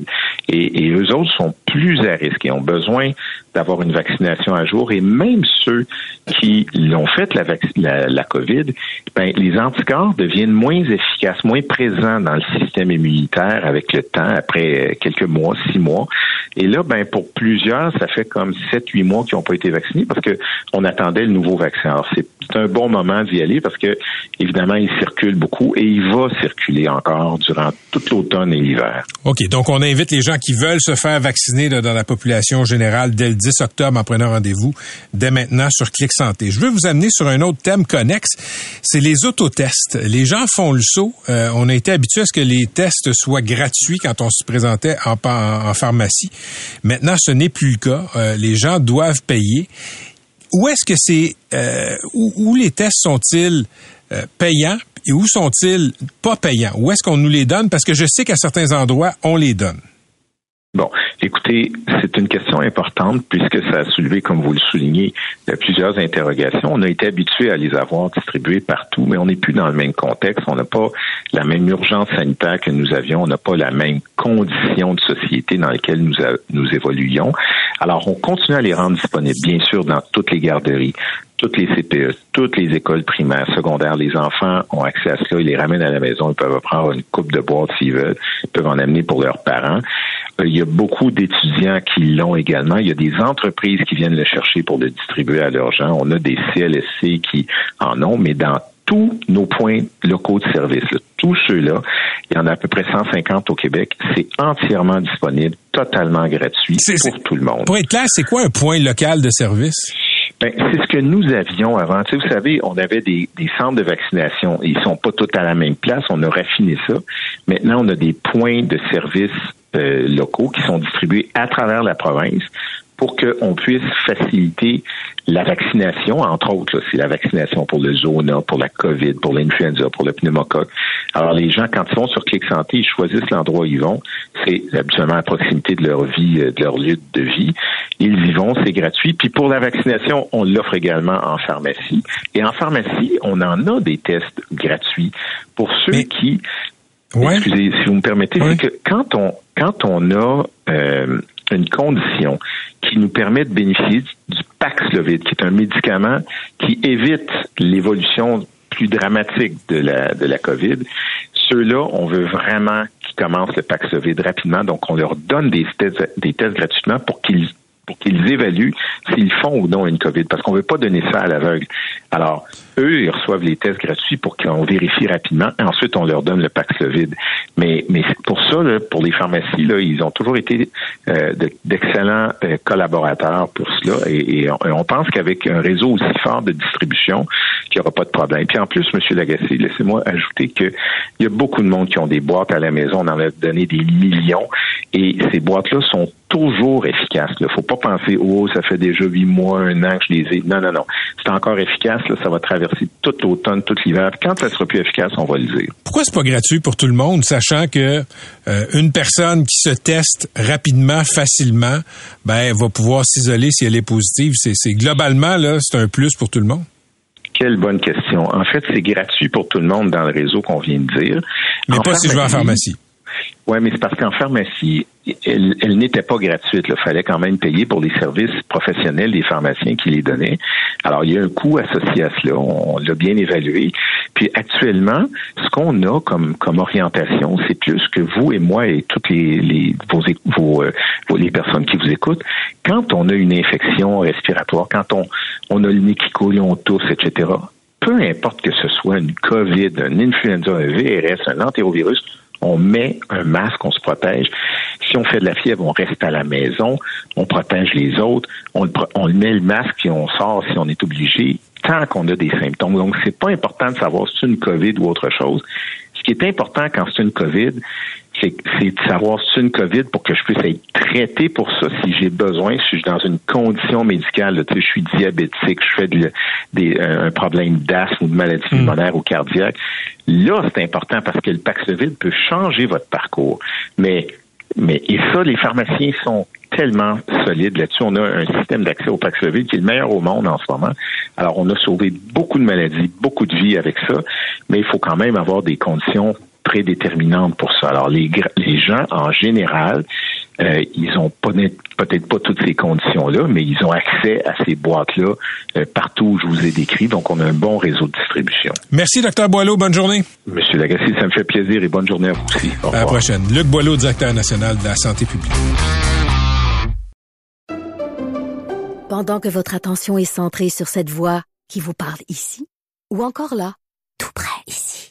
Et, et eux autres sont plus à risque et ont besoin d'avoir une vaccination à jour. Et même ceux qui l'ont fait, la, COVID, ben, les anticorps deviennent moins efficaces, moins présents dans le système immunitaire avec le temps, après quelques mois, six mois. Et là, ben, pour plusieurs, ça fait comme sept, huit mois qu'ils n'ont pas été vaccinés parce que on attendait le nouveau vaccin. Alors, c'est un bon moment d'y aller parce que, évidemment, il circule beaucoup et il va circuler encore durant toute l'automne et l'hiver. OK. Donc, on invite les gens qui veulent se faire vacciner dans la population générale dès le 10 octobre en prenant rendez-vous dès maintenant sur Clic Santé. Je veux vous amener sur un autre thème connexe, c'est les autotests. Les gens font le saut. Euh, on a été habitué à ce que les tests soient gratuits quand on se présentait en, pharmacie. Maintenant, ce n'est plus le cas. Euh, les gens doivent payer. Où est-ce que c'est euh, où, les tests sont-ils payants? Et où sont-ils pas payants? Où est-ce qu'on nous les donne? Parce que je sais qu'à certains endroits, on les donne. Bon, écoutez, c'est une question importante puisque ça a soulevé, comme vous le soulignez, plusieurs interrogations. On a été habitué à les avoir distribués partout, mais on n'est plus dans le même contexte. On n'a pas la même urgence sanitaire que nous avions. On n'a pas la même condition de société dans laquelle nous, nous évoluions. Alors, on continue à les rendre disponibles, bien sûr, dans toutes les garderies, toutes les CPE, toutes les écoles primaires, secondaires, les enfants ont accès à cela, ils les ramènent à la maison, ils peuvent prendre une coupe de boîte s'ils veulent, ils peuvent en amener pour leurs parents. Euh, il y a beaucoup d'étudiants qui l'ont également. Il y a des entreprises qui viennent le chercher pour le distribuer à leurs gens. On a des CLSC qui en ont, mais dans tous nos points locaux de service, tous ceux-là, il y en a à peu près 150 au Québec, c'est entièrement disponible, totalement gratuit pour tout le monde. Pour être clair, c'est quoi un point local de service? Ben, c'est ce que nous avions avant. Tu vous savez, on avait des, des centres de vaccination. Ils sont pas tous à la même place. On a raffiné ça. Maintenant, on a des points de service euh, locaux qui sont distribués à travers la province pour qu'on puisse faciliter la vaccination, entre autres, c'est la vaccination pour le zona, pour la COVID, pour l'influenza, pour le pneumocoque. Alors, les gens, quand ils vont sur Clic Santé, ils choisissent l'endroit où ils vont. C'est habituellement à proximité de leur vie, euh, de leur lieu de vie. Ils y vont, c'est gratuit. Puis pour la vaccination, on l'offre également en pharmacie. Et en pharmacie, on en a des tests gratuits pour ceux qui Excusez, si vous me permettez, c'est que quand on quand on a euh, une condition qui nous permet de bénéficier du Paxlovid, qui est un médicament qui évite l'évolution plus dramatique de la, de la COVID, ceux-là, on veut vraiment qu'ils commencent le Paxlovid rapidement. Donc, on leur donne des tests, des tests gratuitement pour qu'ils qu'ils évaluent s'ils font ou non une COVID, parce qu'on ne veut pas donner ça à l'aveugle. Alors, eux, ils reçoivent les tests gratuits pour qu'on vérifie rapidement. Et ensuite, on leur donne le Paxlovid. Mais, mais pour ça, pour les pharmacies, là, ils ont toujours été euh, d'excellents euh, collaborateurs pour cela. Et, on, pense qu'avec un réseau aussi fort de distribution, qu'il n'y aura pas de problème. Puis en plus, M. Lagacé, laissez-moi ajouter qu'il y a beaucoup de monde qui ont des boîtes à la maison. On en a donné des millions. Et ces boîtes-là sont toujours efficaces. Il ne faut pas penser, oh, ça fait déjà huit mois, un an que je les ai. Non, non, non. C'est encore efficace. Là, ça va traverser tout l'automne, tout l'hiver. Quand ça sera plus efficace, on va le dire. Pourquoi c'est pas gratuit pour tout le monde, sachant que euh, une personne qui se teste rapidement, facilement, ben, va pouvoir s'isoler si elle est positive. C'est globalement là, c'est un plus pour tout le monde. Quelle bonne question. En fait, c'est gratuit pour tout le monde dans le réseau qu'on vient de dire. Mais pas si je vais en pharmacie. Oui, mais c'est parce qu'en pharmacie, elle, n'était pas gratuite. Il fallait quand même payer pour les services professionnels des pharmaciens qui les donnaient. Alors, il y a un coût associé à cela. On, l'a bien évalué. Puis actuellement, ce qu'on a comme, orientation, c'est plus que vous et moi et toutes euh, les personnes qui vous écoutent, quand on a une infection respiratoire, quand on, on a le nez qui coule, on tousse, etc., peu importe que ce soit une COVID, un influenza, un VRS, un entérovirus, on met un masque, on se protège. Si on fait de la fièvre, on reste à la maison, on protège les autres, on, met le masque puis on sort si on est obligé, tant qu'on a des symptômes. Donc, c'est pas important de savoir si c'est une COVID ou autre chose. Ce qui est important quand c'est une COVID, c'est de savoir si c'est une COVID pour que je puisse être traité pour ça si j'ai besoin, si je suis dans une condition médicale, tu sais, je suis diabétique, je fais des, un problème d'asthme ou de maladie hmm. pulmonaire ou cardiaque. Là, c'est important parce que le Paxlovid peut changer votre parcours. Mais, mais, et ça, les pharmaciens sont tellement solides là-dessus. On a un système d'accès au Paxlovid qui est le meilleur au monde en ce moment. Alors, on a sauvé beaucoup de maladies, beaucoup de vies avec ça, mais il faut quand même avoir des conditions prédéterminantes pour ça. Alors, les, les gens, en général, euh, ils ont peut-être pas toutes ces conditions-là, mais ils ont accès à ces boîtes-là euh, partout où je vous ai décrit. Donc, on a un bon réseau de distribution. Merci, docteur Boileau. Bonne journée. Monsieur Lagacé, ça me fait plaisir et bonne journée à vous aussi. à la prochaine. Luc Boileau, directeur national de la santé publique. Pendant que votre attention est centrée sur cette voix qui vous parle ici, ou encore là, tout près ici,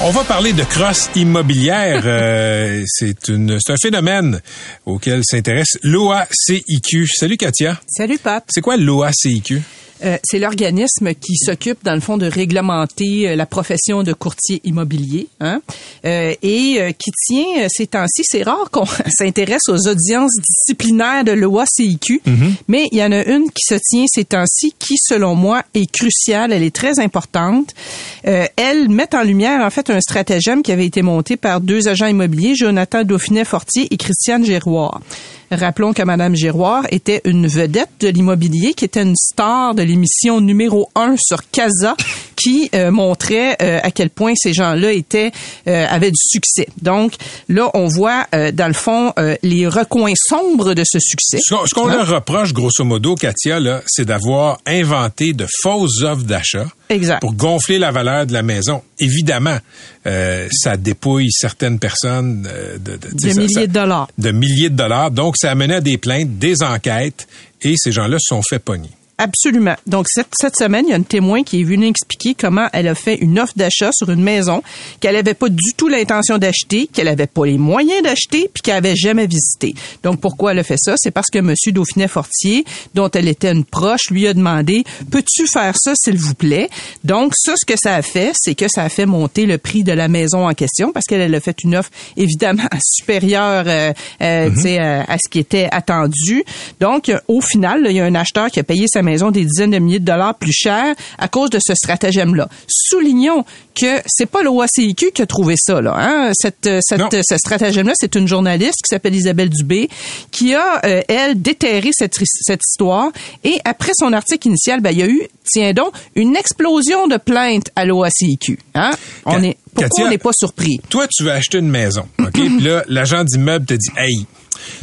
On va parler de crosse immobilière. Euh, [laughs] c'est une, c'est un phénomène auquel s'intéresse l'OACIQ. Salut Katia. Salut Pat. C'est quoi l'OACIQ? Euh, c'est l'organisme qui s'occupe, dans le fond, de réglementer euh, la profession de courtier immobilier, hein, euh, et euh, qui tient euh, ces temps-ci. C'est rare qu'on [laughs] s'intéresse aux audiences disciplinaires de l'OACIQ, mais il y en a une qui se tient ces temps-ci, qui, selon moi, est cruciale. Elle est très importante. Euh, elle met en lumière, en fait, un stratagème qui avait été monté par deux agents immobiliers, Jonathan Dauphinet-Fortier et Christiane Giroir. Rappelons que Madame Giroir était une vedette de l'immobilier, qui était une star de l'émission numéro un sur Casa, qui euh, montrait euh, à quel point ces gens-là étaient euh, avaient du succès. Donc là, on voit euh, dans le fond euh, les recoins sombres de ce succès. Ce qu'on, Hein? leur reproche, grosso modo, Katia, là, c'est d'avoir inventé de fausses offres d'achat Exact. pour gonfler la valeur de la maison. Évidemment, euh, ça dépouille certaines personnes euh, de, de, milliers ça- de dollars. de milliers de dollars. Donc, ça a mené à des plaintes, des enquêtes, et ces gens-là se sont fait pogner. Absolument. Donc cette, cette semaine, il y a une témoin qui est venue expliquer comment elle a fait une offre d'achat sur une maison qu'elle avait pas du tout l'intention d'acheter, qu'elle avait pas les moyens d'acheter, puis qu'elle avait jamais visité. Donc pourquoi elle a fait ça? C'est parce que Monsieur Dauphinet Fortier, dont elle était une proche, lui a demandé "Peux-tu faire ça, s'il vous plaît Donc ça, ce que ça a fait, c'est que ça a fait monter le prix de la maison en question parce qu'elle elle a fait une offre évidemment [laughs] supérieure, euh, euh, sais, euh, à ce qui était attendu. Donc au final, là, il y a un acheteur qui a payé sa maison des dizaines de milliers de dollars plus cher à cause de ce stratagème-là. Soulignons que c'est pas le OACIQ qui a trouvé ça. Là, hein? Cette, euh, cette, Non. ce stratagème-là, c'est une journaliste qui s'appelle Isabelle Dubé qui a, euh, elle, déterré cette, cette histoire. Et après son article initial, ben, il y a eu, tiens donc, une explosion de plaintes à l'OACIQ. Hein? On est, pourquoi Katia- on n'est pas surpris? Toi, tu veux acheter une maison, OK? Puis là, l'agent d'immeuble te dit, hey,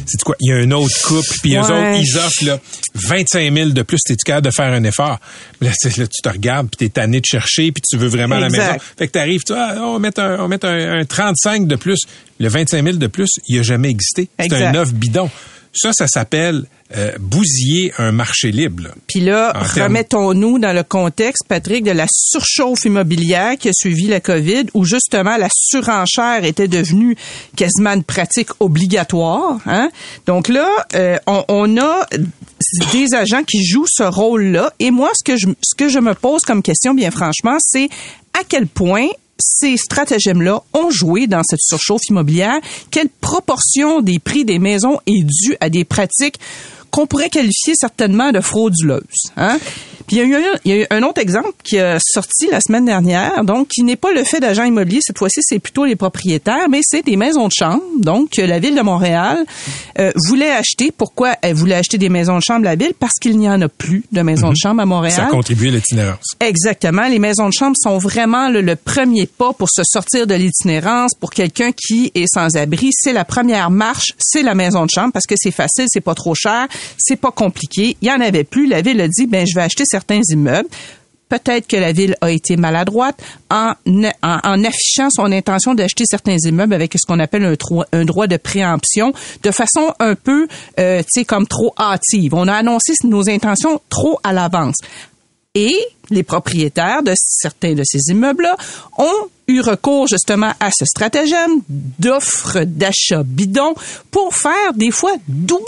c'est quoi? Il y a un autre couple, puis eux Ouais. autres, ils offrent là, 25 000 de plus. T'es-tu capable de faire un effort? Là, tu te regardes, puis t'es tanné de chercher, puis tu veux vraiment la maison. Fait que t'arrives, tu vois, on va mettre, un, on mettre un, un 35 de plus. Le 25 000 de plus, il a jamais existé. C'est un offre bidon. Ça, ça s'appelle euh, bousiller un marché libre. Puis là, remettons-nous dans le contexte, Patrick, de la surchauffe immobilière qui a suivi la COVID, où justement la surenchère était devenue quasiment une pratique obligatoire. Hein? Donc là, euh, on, on a des agents qui jouent ce rôle-là. Et moi, ce que je, ce que je me pose comme question, bien franchement, c'est à quel point ces stratagèmes-là ont joué dans cette surchauffe immobilière? Quelle proportion des prix des maisons est due à des pratiques qu'on pourrait qualifier certainement de frauduleuses? Hein? Puis il y, a eu un, il y a eu un autre exemple qui a sorti la semaine dernière, donc qui n'est pas le fait d'agents immobiliers, cette fois-ci c'est plutôt les propriétaires, mais c'est des maisons de chambre, donc que la ville de Montréal euh, voulait acheter. Pourquoi elle voulait acheter des maisons de chambre la ville? Parce qu'il n'y en a plus de maisons de chambre à Montréal. Ça a contribué à l'itinérance. Exactement. Les maisons de chambre sont vraiment le, le premier pas pour se sortir de l'itinérance. Pour quelqu'un qui est sans abri, c'est la première marche, c'est la maison de chambre parce que c'est facile, c'est pas trop cher, c'est pas compliqué. Il y en avait plus. La ville a dit, ben je vais acheter certains immeubles. Peut-être que la ville a été maladroite en, en, affichant son intention d'acheter certains immeubles avec ce qu'on appelle un droit de préemption de façon un peu, euh, tu sais, comme trop hâtive. On a annoncé nos intentions trop à l'avance. Et les propriétaires de certains de ces immeubles-là ont eu recours justement à ce stratagème d'offres d'achat bidon pour faire des fois doubler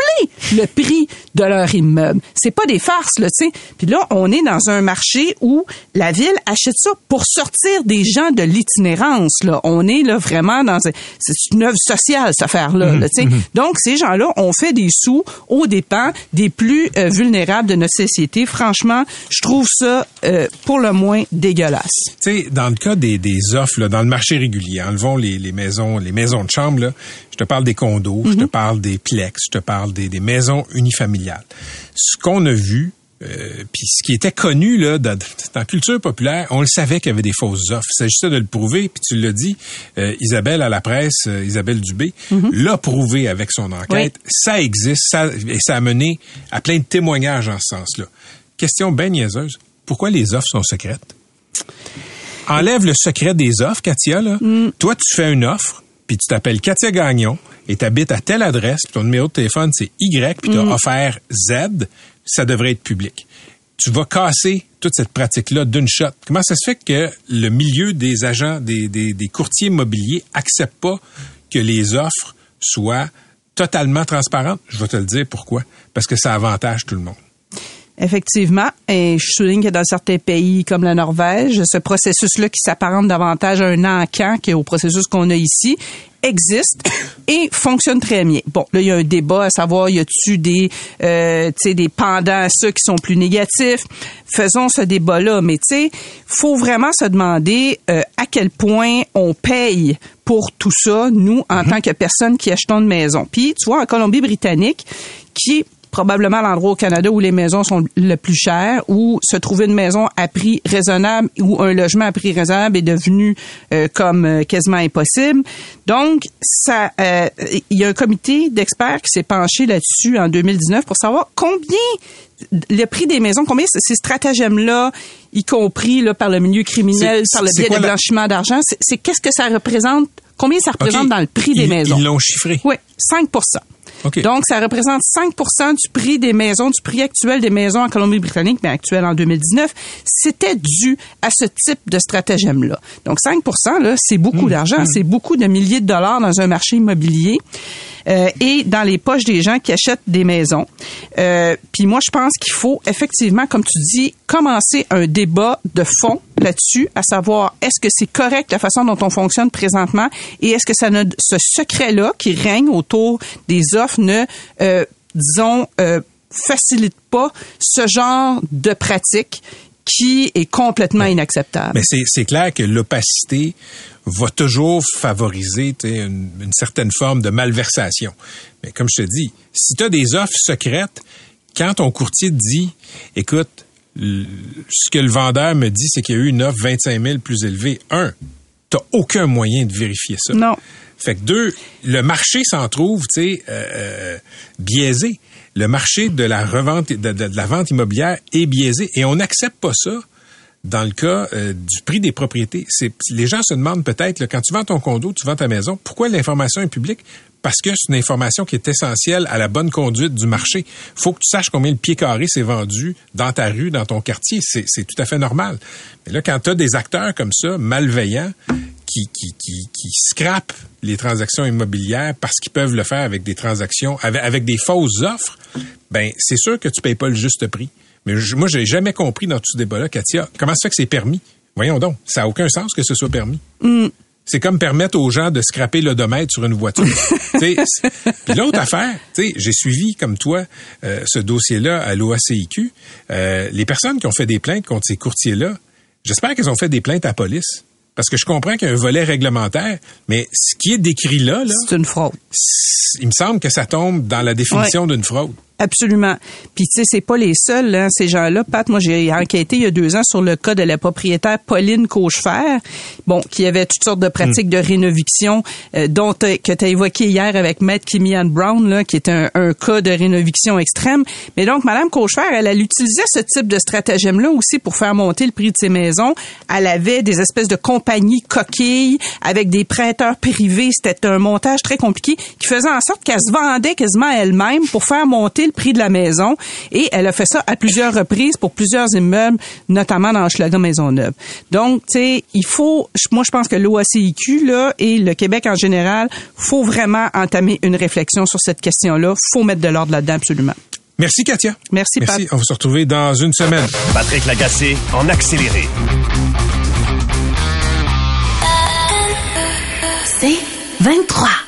le prix de leur immeuble. C'est pas des farces là, tu sais. Puis là, on est dans un marché où la ville achète ça pour sortir des gens de l'itinérance là. On est là vraiment dans un- c'est une œuvre sociale cette affaire là, là, tu sais. Donc ces gens-là ont fait des sous aux dépens des plus euh, vulnérables de notre société. Franchement, je trouve ça euh, pour le moins dégueulasse. Tu sais, dans le cas des, des offres, là, dans le marché régulier, enlevons les, les maisons, les maisons de chambre, là, je te parle des condos, je te parle des plex, je te parle des, des maisons unifamiliales. Ce qu'on a vu, euh, puis ce qui était connu là, dans, la culture populaire, on le savait qu'il y avait des fausses offres. Il s'agissait de le prouver, puis tu l'as dit, euh, Isabelle à la presse, euh, Isabelle Dubé, l'a prouvé avec son enquête. Ça existe, ça, et ça a mené à plein de témoignages en ce sens-là. Question bien niaiseuse. Pourquoi les offres sont secrètes? Enlève le secret des offres, Katia. Là. Toi, tu fais une offre, puis tu t'appelles Katia Gagnon, et tu habites à telle adresse, puis ton numéro de téléphone, c'est Y, puis tu as offert Z, ça devrait être public. tu vas casser toute cette pratique-là d'une shot. Comment ça se fait que le milieu des agents, des, des, des courtiers immobiliers accepte pas que les offres soient totalement transparentes? Je vais te le dire pourquoi. Parce que ça avantage tout le monde. Effectivement, et je souligne que dans certains pays comme la Norvège, ce processus-là qui s'apparente davantage à un encan qu'au processus qu'on a ici existe et fonctionne très bien. Bon, là il y a un débat à savoir y a-tu des euh, tu sais des pendants à ceux qui sont plus négatifs? Faisons ce débat-là, mais tu sais, faut vraiment se demander euh, à quel point on paye pour tout ça nous en tant que personnes qui achetons une maison. Puis tu vois en Colombie-Britannique qui probablement l'endroit au Canada où les maisons sont le plus chères, où se trouver une maison à prix raisonnable ou un logement à prix raisonnable est devenu euh, comme euh, quasiment impossible. Donc, ça, euh, il y a un comité d'experts qui s'est penché là-dessus en 2019 pour savoir combien le prix des maisons, combien ces stratagèmes-là, y compris là, par le milieu criminel, par le biais de la- blanchiment d'argent, c'est qu'est-ce que ça représente, combien ça représente dans le prix des Ils- maisons? Ils l'ont chiffré. Oui, 5 OK. Donc, ça représente 5% du prix des maisons, du prix actuel des maisons en Colombie-Britannique, mais actuel en 2019. C'était dû à ce type de stratagème-là. Donc, 5 là, c'est beaucoup Mmh. d'argent, c'est beaucoup de milliers de dollars dans un marché immobilier. euh, et dans les poches des gens qui achètent des maisons. Euh, Puis moi, je pense qu'il faut effectivement, comme tu dis, commencer un débat de fond là-dessus, à savoir est-ce que c'est correct la façon dont on fonctionne présentement et est-ce que ça ne, ce secret-là qui règne autour des offres ne, euh, disons, euh, facilite pas ce genre de pratique qui est complètement inacceptable. Mais c'est, clair que l'opacité va toujours favoriser tu une, une certaine forme de malversation. Mais comme je te dis, si tu as des offres secrètes, quand ton courtier te dit, écoute, ce que le vendeur me dit, c'est qu'il y a eu une offre 25 000 plus élevée. Un, t'as aucun moyen de vérifier ça. Non. Fait que deux, le marché s'en trouve, tu sais, euh, euh, biaisé. Le marché de la revente, de, de- la vente immobilière est biaisé et on n'accepte pas ça dans le cas euh, du prix des propriétés. C'est, les gens se demandent peut-être, là, quand tu vends ton condo, tu vends ta maison, pourquoi l'information est publique? Parce que c'est une information qui est essentielle à la bonne conduite du marché. faut que tu saches combien le pied carré s'est vendu dans ta rue, dans ton quartier. C'est, c'est tout à fait normal. Mais là, quand tu as des acteurs comme ça, malveillants, qui, qui, qui, qui scrapent les transactions immobilières parce qu'ils peuvent le faire avec des transactions, avec, avec des fausses offres, ben c'est sûr que tu payes pas le juste prix. Mais je, moi, j'ai jamais compris dans tout ce débat-là, Katia, comment ça fait que c'est permis? Voyons donc, ça n'a aucun sens que ce soit permis. C'est comme permettre aux gens de scraper l'odomètre sur une voiture. [laughs] Puis l'autre affaire, tu sais, j'ai suivi comme toi euh, ce dossier-là à l'OACIQ. Euh, les personnes qui ont fait des plaintes contre ces courtiers-là, j'espère qu'elles ont fait des plaintes à la police. Parce que je comprends qu'il y a un volet réglementaire, mais ce qui est décrit là, là C'est une fraude. il me semble que ça tombe dans la définition d'une fraude. Absolument. Puis tu sais, c'est pas les seuls, hein, ces gens-là. Pat, moi j'ai enquêté il y a deux ans sur le cas de la propriétaire Pauline Cauchefer, bon, qui avait toutes sortes de pratiques de rénoviction, euh, dont t'as- que tu as évoqué hier avec Maître Kimian Brown, là, qui est un, un cas de rénoviction extrême. Mais donc, Madame Cauchefer, elle, elle utilisait ce type de stratagème-là aussi pour faire monter le prix de ses maisons. Elle avait des espèces de compagnies coquilles avec des prêteurs privés. C'était un montage très compliqué qui faisait en sorte qu'elle se vendait quasiment elle-même pour faire monter le prix de la maison. Et elle a fait ça à plusieurs reprises pour plusieurs immeubles, notamment dans Hochelaga Maisonneuve. Donc, tu sais, il faut, moi, je pense que l'OACIQ, là, et le Québec en général, faut vraiment entamer une réflexion sur cette question-là. Faut mettre de l'ordre là-dedans, absolument. Merci, Katia. Merci, Pat. Merci. On va se retrouver dans une semaine. Patrick Lagacé en accéléré. C'est 23.